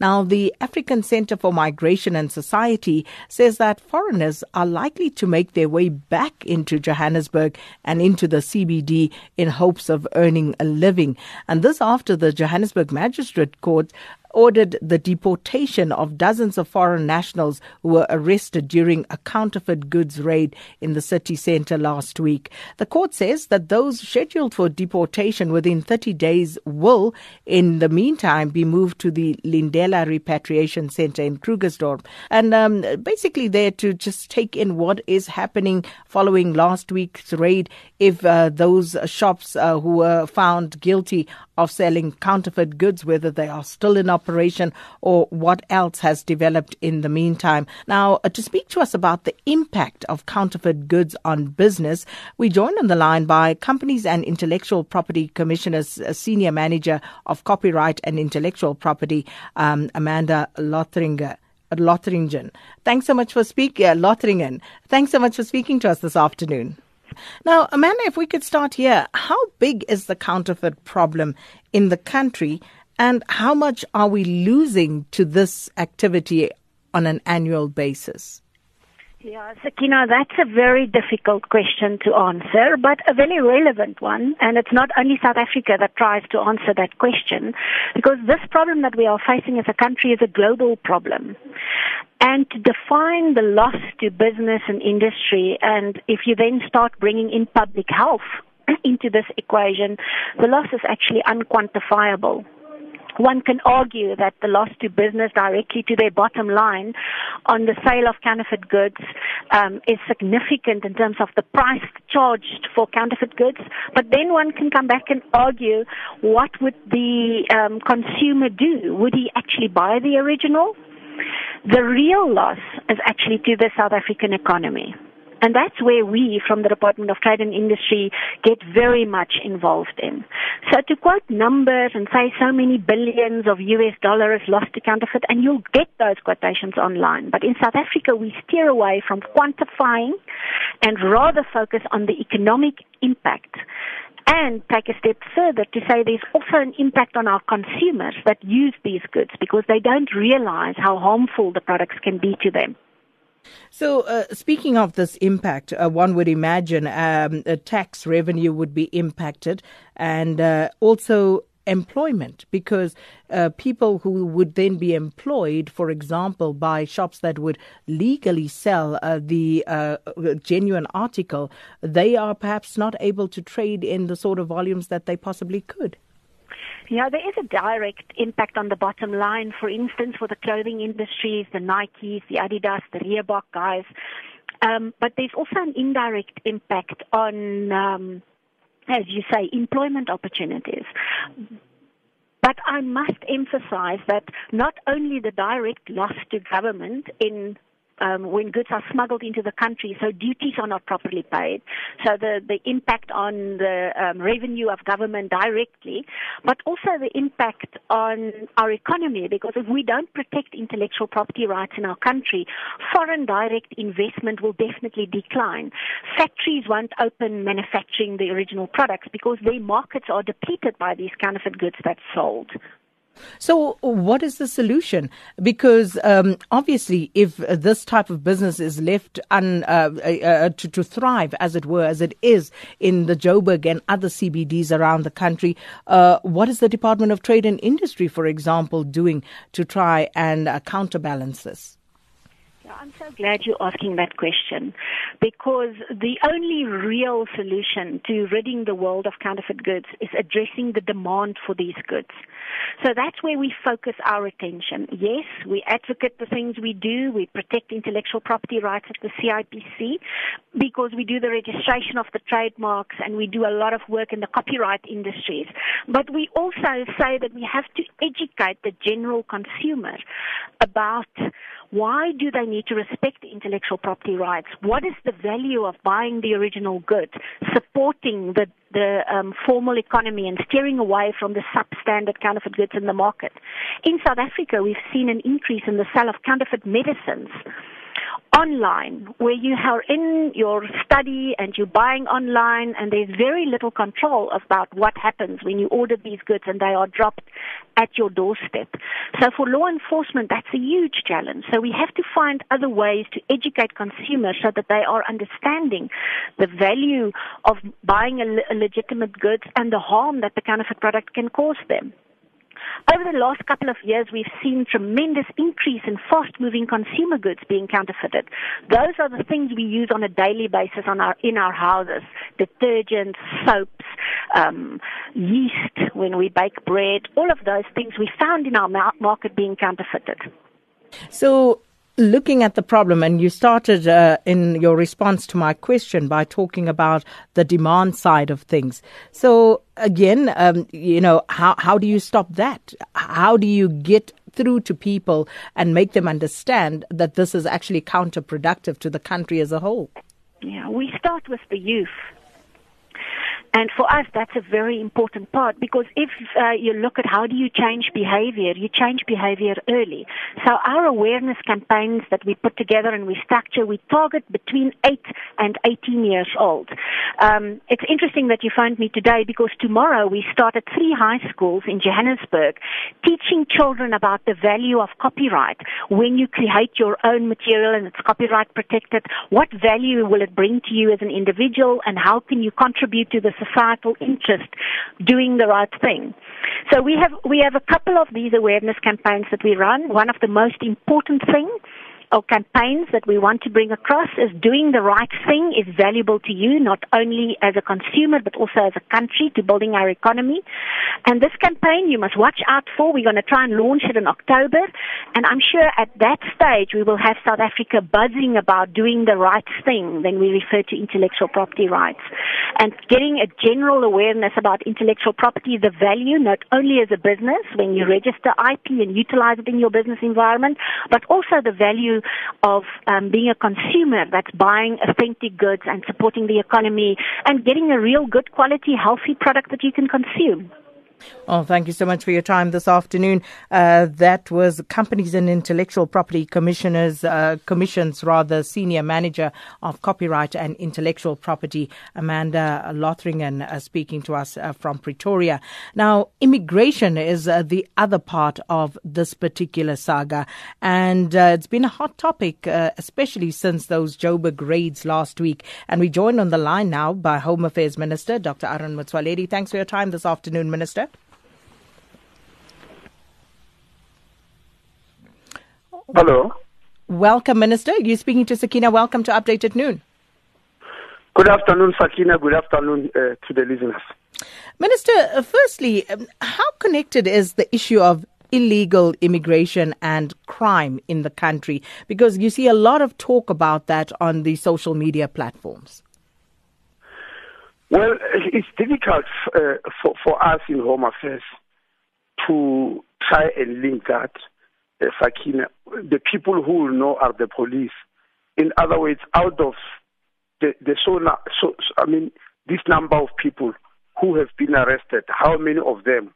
Now, the African Center for Migration and Society says that foreigners are likely to make their way back into Johannesburg and into the CBD in hopes of earning a living. And this after the Johannesburg Magistrate Court ordered the deportation of dozens of foreign nationals who were arrested during a counterfeit goods raid in the city centre last week. The court says that those scheduled for deportation within 30 days will, in the meantime, be moved to the Lindela Repatriation Centre in Krugersdorp. And um, basically, there to just take in what is happening following last week's raid. If uh, those shops uh, who were found guilty of selling counterfeit goods, whether they are still in operation or what else has developed in the meantime. Now, uh, to speak to us about the impact of counterfeit goods on business, we joined on the line by Companies and Intellectual Property Commissioner's uh, Senior Manager of Copyright and Intellectual Property, um, Amanda Lothringer. Lotheringen. Thanks so much for speaking, uh, Lotheringen. Thanks so much for speaking to us this afternoon. Now, Amanda, if we could start here, how big is the counterfeit problem in the country and how much are we losing to this activity on an annual basis? Yeah, Sakina, that's a very difficult question to answer, but a very relevant one. And it's not only South Africa that tries to answer that question, because this problem that we are facing as a country is a global problem. And to define the loss to business and industry, and if you then start bringing in public health into this equation, the loss is actually unquantifiable one can argue that the loss to business directly to their bottom line on the sale of counterfeit goods um, is significant in terms of the price charged for counterfeit goods. But then one can come back and argue what would the um, consumer do? Would he actually buy the original? The real loss is actually to the South African economy. And that's where we from the Department of Trade and Industry get very much involved in. So to quote numbers and say so many billions of US dollars lost to counterfeit, and you'll get those quotations online. But in South Africa, we steer away from quantifying and rather focus on the economic impact and take a step further to say there's also an impact on our consumers that use these goods because they don't realize how harmful the products can be to them. So, uh, speaking of this impact, uh, one would imagine um, tax revenue would be impacted and uh, also employment because uh, people who would then be employed, for example, by shops that would legally sell uh, the uh, genuine article, they are perhaps not able to trade in the sort of volumes that they possibly could. Yeah, there is a direct impact on the bottom line. For instance, for the clothing industries, the Nikes, the Adidas, the Reebok guys. Um, but there's also an indirect impact on, um, as you say, employment opportunities. But I must emphasize that not only the direct loss to government in um, when goods are smuggled into the country, so duties are not properly paid. So the, the impact on the um, revenue of government directly, but also the impact on our economy, because if we don't protect intellectual property rights in our country, foreign direct investment will definitely decline. Factories won't open manufacturing the original products because their markets are depleted by these counterfeit goods that's sold. So, what is the solution? Because um, obviously, if this type of business is left un, uh, uh, uh, to, to, thrive, as it were, as it is in the Joburg and other CBDs around the country, uh, what is the Department of Trade and Industry, for example, doing to try and uh, counterbalance this? I'm so glad you're asking that question because the only real solution to ridding the world of counterfeit goods is addressing the demand for these goods. So that's where we focus our attention. Yes, we advocate the things we do. We protect intellectual property rights at the CIPC because we do the registration of the trademarks and we do a lot of work in the copyright industries. But we also say that we have to educate the general consumer about why do they need to respect intellectual property rights? What is the value of buying the original good, supporting the, the um, formal economy and steering away from the substandard counterfeit goods in the market? In South Africa, we've seen an increase in the sale of counterfeit medicines online where you are in your study and you're buying online and there's very little control about what happens when you order these goods and they are dropped at your doorstep. So for law enforcement, that's a huge challenge. So we have to find other ways to educate consumers so that they are understanding the value of buying a, legitimate goods and the harm that the counterfeit product can cause them. Over the last couple of years, we've seen tremendous increase in fast-moving consumer goods being counterfeited. Those are the things we use on a daily basis on our in our houses: detergents, soaps, um, yeast when we bake bread. All of those things we found in our market being counterfeited. So looking at the problem, and you started uh, in your response to my question by talking about the demand side of things. So again, um, you know, how how do you stop that? How do you get through to people and make them understand that this is actually counterproductive to the country as a whole? Yeah, we start with the youth. And for us, that's a very important part because if uh, you look at how do you change behavior, you change behavior early. So our awareness campaigns that we put together and we structure, we target between 8 and 18 years old. Um, it's interesting that you found me today because tomorrow we start at three high schools in Johannesburg teaching children about the value of copyright. When you create your own material and it's copyright protected, what value will it bring to you as an individual and how can you contribute to the societal interest doing the right thing. So we have we have a couple of these awareness campaigns that we run. One of the most important things or campaigns that we want to bring across is doing the right thing is valuable to you, not only as a consumer, but also as a country to building our economy. And this campaign you must watch out for. We're going to try and launch it in October. And I'm sure at that stage we will have South Africa buzzing about doing the right thing. Then we refer to intellectual property rights. And getting a general awareness about intellectual property, the value, not only as a business when you register IP and utilize it in your business environment, but also the value of um, being a consumer that's buying authentic goods and supporting the economy and getting a real good quality, healthy product that you can consume. Oh, thank you so much for your time this afternoon. Uh, that was Companies and Intellectual Property Commissioners, uh, Commission's rather senior manager of copyright and intellectual property, Amanda Lotheringen, uh, speaking to us uh, from Pretoria. Now, immigration is uh, the other part of this particular saga, and uh, it's been a hot topic, especially since those Joburg raids last week. And we joined on the line now by Home Affairs Minister Dr. Aaron Motsoaledi. Thanks for your time this afternoon, Minister. Hello. Welcome, Minister. You're speaking to Sakina. Welcome to Update at Noon. Good afternoon, Sakina. Good afternoon uh, to the listeners. Minister, uh, firstly, um, how connected is the issue of illegal immigration and crime in the country? Because you see a lot of talk about that on the social media platforms. Well, it's difficult uh, for, for us in Home Affairs to try and link that uh, Sakina, the people who will know are the police. In other words, out of the, the so, so, I mean, this number of people who have been arrested, how many of them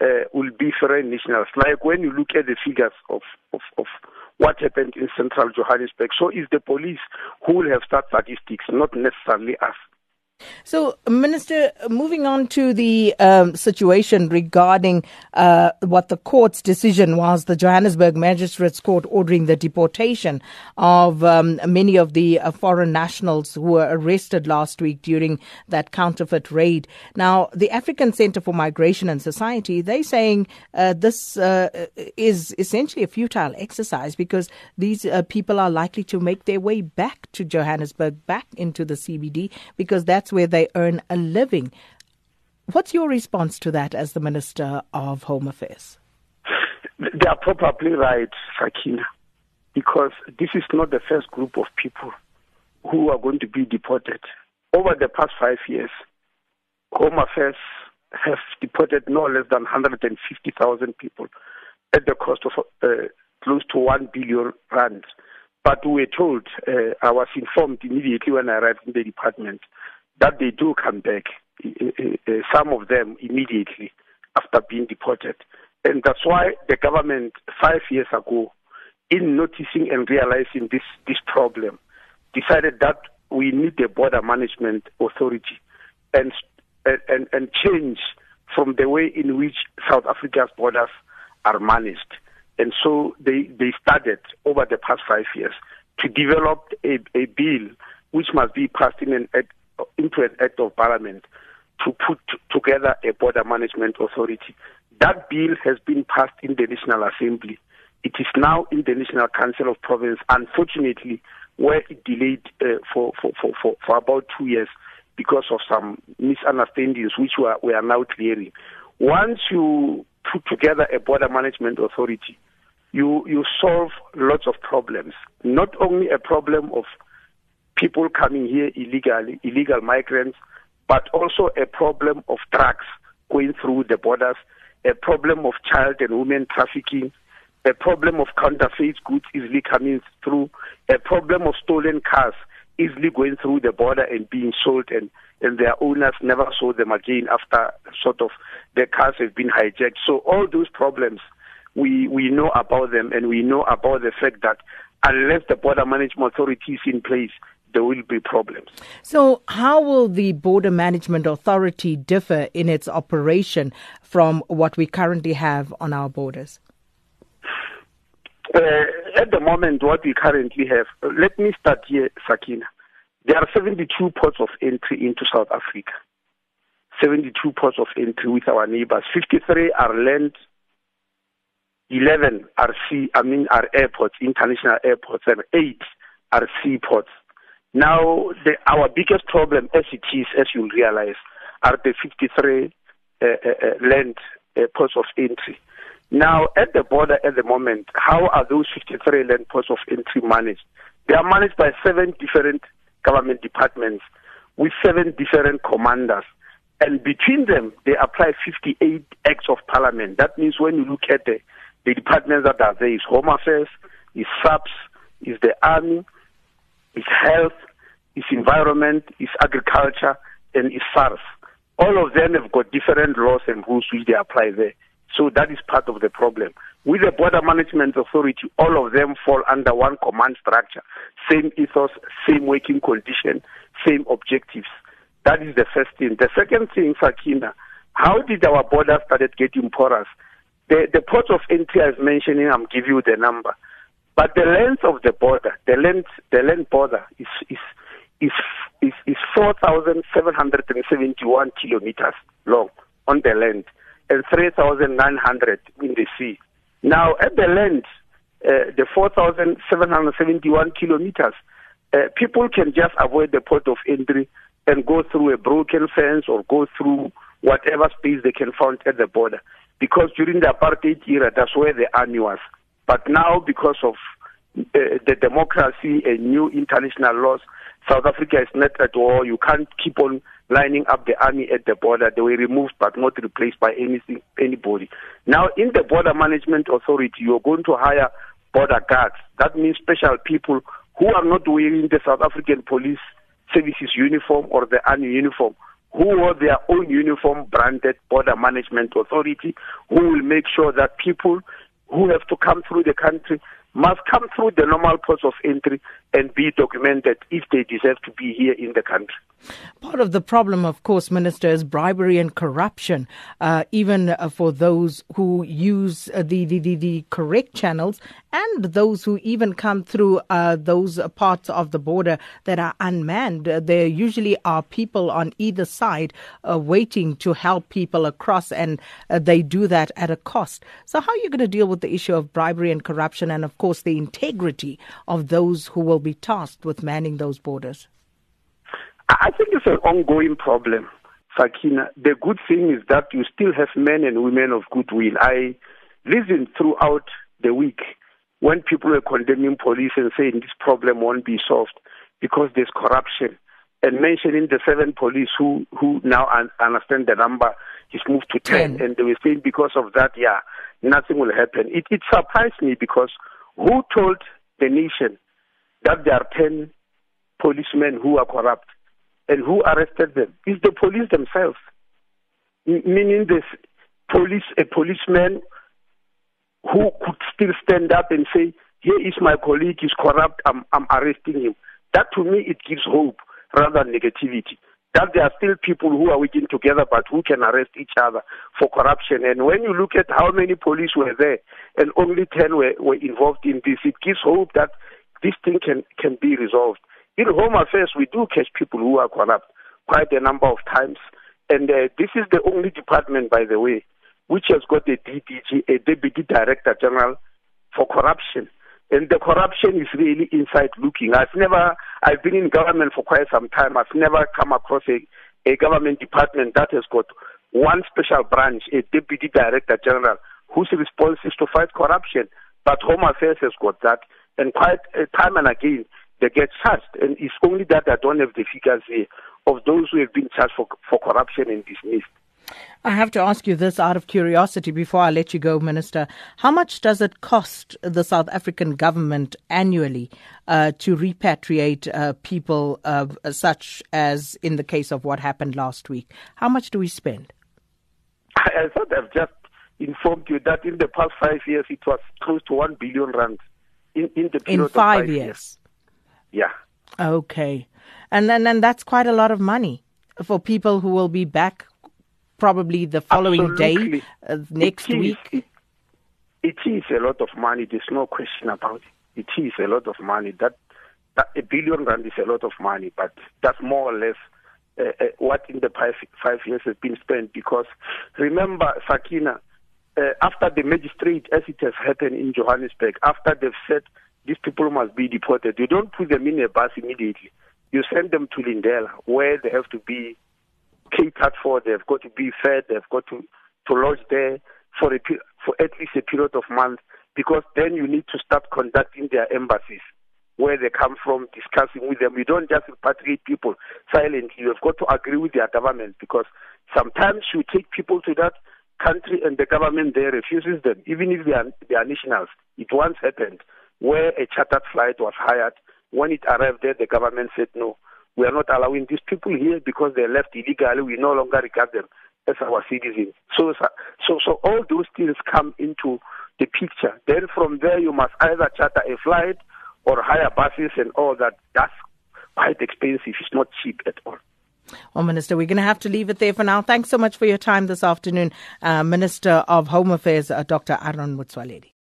uh, will be foreign nationals? Like when you look at the figures of, of, of what happened in central Johannesburg, so it's the police who will have that statistics, not necessarily us. So, Minister, moving on to the um, situation regarding uh, what the court's decision was, the Johannesburg Magistrates Court ordering the deportation of um, many of the uh, foreign nationals who were arrested last week during that counterfeit raid. Now, the African Center for Migration and Society, they're saying uh, this uh, is essentially a futile exercise because these uh, people are likely to make their way back to Johannesburg, back into the CBD, because that's that's where they earn a living. What's your response to that as the Minister of Home Affairs? They are probably right, Sakina, because this is not the first group of people who are going to be deported. Over the past five years, Home Affairs have deported no less than 150,000 people at the cost of uh, close to 1 billion rand. But we were told, uh, I was informed immediately when I arrived in the department, that they do come back, eh, eh, eh, some of them immediately after being deported. And that's why the government, five years ago, in noticing and realizing this, this problem, decided that we need a border management authority and, and, and change from the way in which South Africa's borders are managed. And so they, they started over the past five years to develop a, a bill which must be passed in an into an act of parliament to put together a border management authority. That bill has been passed in the National Assembly. It is now in the National Council of Province. Unfortunately, where it delayed uh, for, for, for, for, about two years because of some misunderstandings which we are, we are now clearing. Once you put together a border management authority, you, you solve lots of problems. Not only a problem of people coming here illegally, illegal migrants, but also a problem of drugs going through the borders, a problem of child and women trafficking, a problem of counterfeit goods easily coming through, a problem of stolen cars easily going through the border and being sold and, and their owners never saw them again after sort of their cars have been hijacked. So all those problems we, we know about them and we know about the fact that unless the border management authority is in place, there will be problems. So, how will the Border Management Authority differ in its operation from what we currently have on our borders? Uh, at the moment, what we currently have, let me start here, Sakina. There are 72 ports of entry into South Africa. 72 ports of entry with our neighbors. 53 are land, 11 are sea, I mean, are airports, international airports, and 8 are seaports. Now, the, our biggest problem, as it is, as you realize, are the 53 uh, uh, uh, land uh, ports of entry. Now, at the border at the moment, how are those 53 land ports of entry managed? They are managed by seven different government departments with seven different commanders. And between them, they apply 58 acts of parliament. That means when you look at the, the departments that are there, is Home Affairs, is SAPS, is the Army, is Health, its Environment, its Agriculture, and its SARS. All of them have got different laws and rules which they apply there. So that is part of the problem. With the Border Management Authority, all of them fall under one command structure, same ethos, same working condition, same objectives. That is the first thing. The second thing, Sakina, how did our border started getting porous? The, the port of entry I was mentioning, I'm giving you the number. But the length of the border, the length, the length border is, is, is, is, is 4,771 kilometers long on the land and 3,900 in the sea. Now, at the land, uh, the 4,771 kilometers, uh, people can just avoid the port of entry and go through a broken fence or go through whatever space they can find at the border. Because during the apartheid era, that's where the army was. But now, because of uh, the democracy and new international laws, South Africa is not at war. You can't keep on lining up the army at the border. They were removed but not replaced by anything, anybody. Now, in the Border Management Authority, you're going to hire border guards. That means special people who are not wearing the South African Police Services uniform or the army uniform, who wear their own uniform branded Border Management Authority, who will make sure that people who have to come through the country must come through the normal ports of entry and be documented if they deserve to be here in the country. Part of the problem, of course, Minister, is bribery and corruption, uh, even uh, for those who use uh, the, the, the, the, correct channels and those who even come through uh, those parts of the border that are unmanned. Uh, there usually are people on either side uh, waiting to help people across, and they do that at a cost. So, how are you going to deal with the issue of bribery and corruption and, of course, the integrity of those who will be tasked with manning those borders? I think it's an ongoing problem, Sakina. The good thing is that you still have men and women of goodwill. I listened throughout the week when people were condemning police and saying this problem won't be solved because there's corruption and mentioning the seven police who, who now un- understand the number is moved to 10. 10. And they were saying because of that, yeah, nothing will happen. It, it surprised me because who told the nation that there are 10 policemen who are corrupt? and who arrested them? It's the police themselves. M- meaning this police, a policeman who could still stand up and say, here is my colleague, he's corrupt, I'm, I'm arresting him. That to me, it gives hope rather than negativity. That there are still people who are working together but who can arrest each other for corruption. And when you look at how many police were there and only 10 were, were involved in this, it gives hope that this thing can, can be resolved. In Home Affairs, we do catch people who are corrupt quite a number of times. And uh, this is the only department, by the way, which has got a DDG, a Deputy Director General for Corruption. And the corruption is really inside looking. I've never, I've been in government for quite some time. I've never come across a, a government department that has got one special branch, a Deputy Director General, whose response is to fight corruption. But Home Affairs has got that. And quite uh, time and again, they get charged. And it's only that I don't have the figures here of those who have been charged for, for corruption and dismissed. I have to ask you this out of curiosity before I let you go, Minister. How much does it cost the South African government annually uh, to repatriate uh, people uh, such as in the case of what happened last week? How much do we spend? I thought I've just informed you that in the past five years it was close to one billion rand in, in in five, five years. years. Yeah. Okay, and then and that's quite a lot of money for people who will be back probably the following Absolutely. day, uh, next It is- week. It, it is a lot of money. There's no question about it. It is a lot of money. That, that a billion rand is a lot of money, but that's more or less uh, uh, what in the five, five years has been spent. Because remember, Sakina, uh, after the magistrate, as it has happened in Johannesburg, after they've said these people must be deported, you don't put them in a bus immediately. You send them to Lindela, where they have to be catered for. They've got to be fed. They've got to to lodge there for a for at least a period of months. Because then you need to start conducting their embassies where they come from, discussing with them. You don't just repatriate people silently. You have got to agree with their government because sometimes you take people to that country and the government there refuses them, even if they are, they are nationals. It once happened where a chartered flight was hired. When it arrived there, the government said no we are not allowing these people here because they left illegally. We no longer regard them as our citizens. So, so, so all those things come into the picture. Then from there, you must either charter a flight or hire buses and all that. That's quite expensive. It's not cheap at all. Well, Minister, we're going to have to leave it there for now. Thanks so much for your time this afternoon, uh, Minister of Home Affairs, uh, Dr. Aaron Motsoaledi.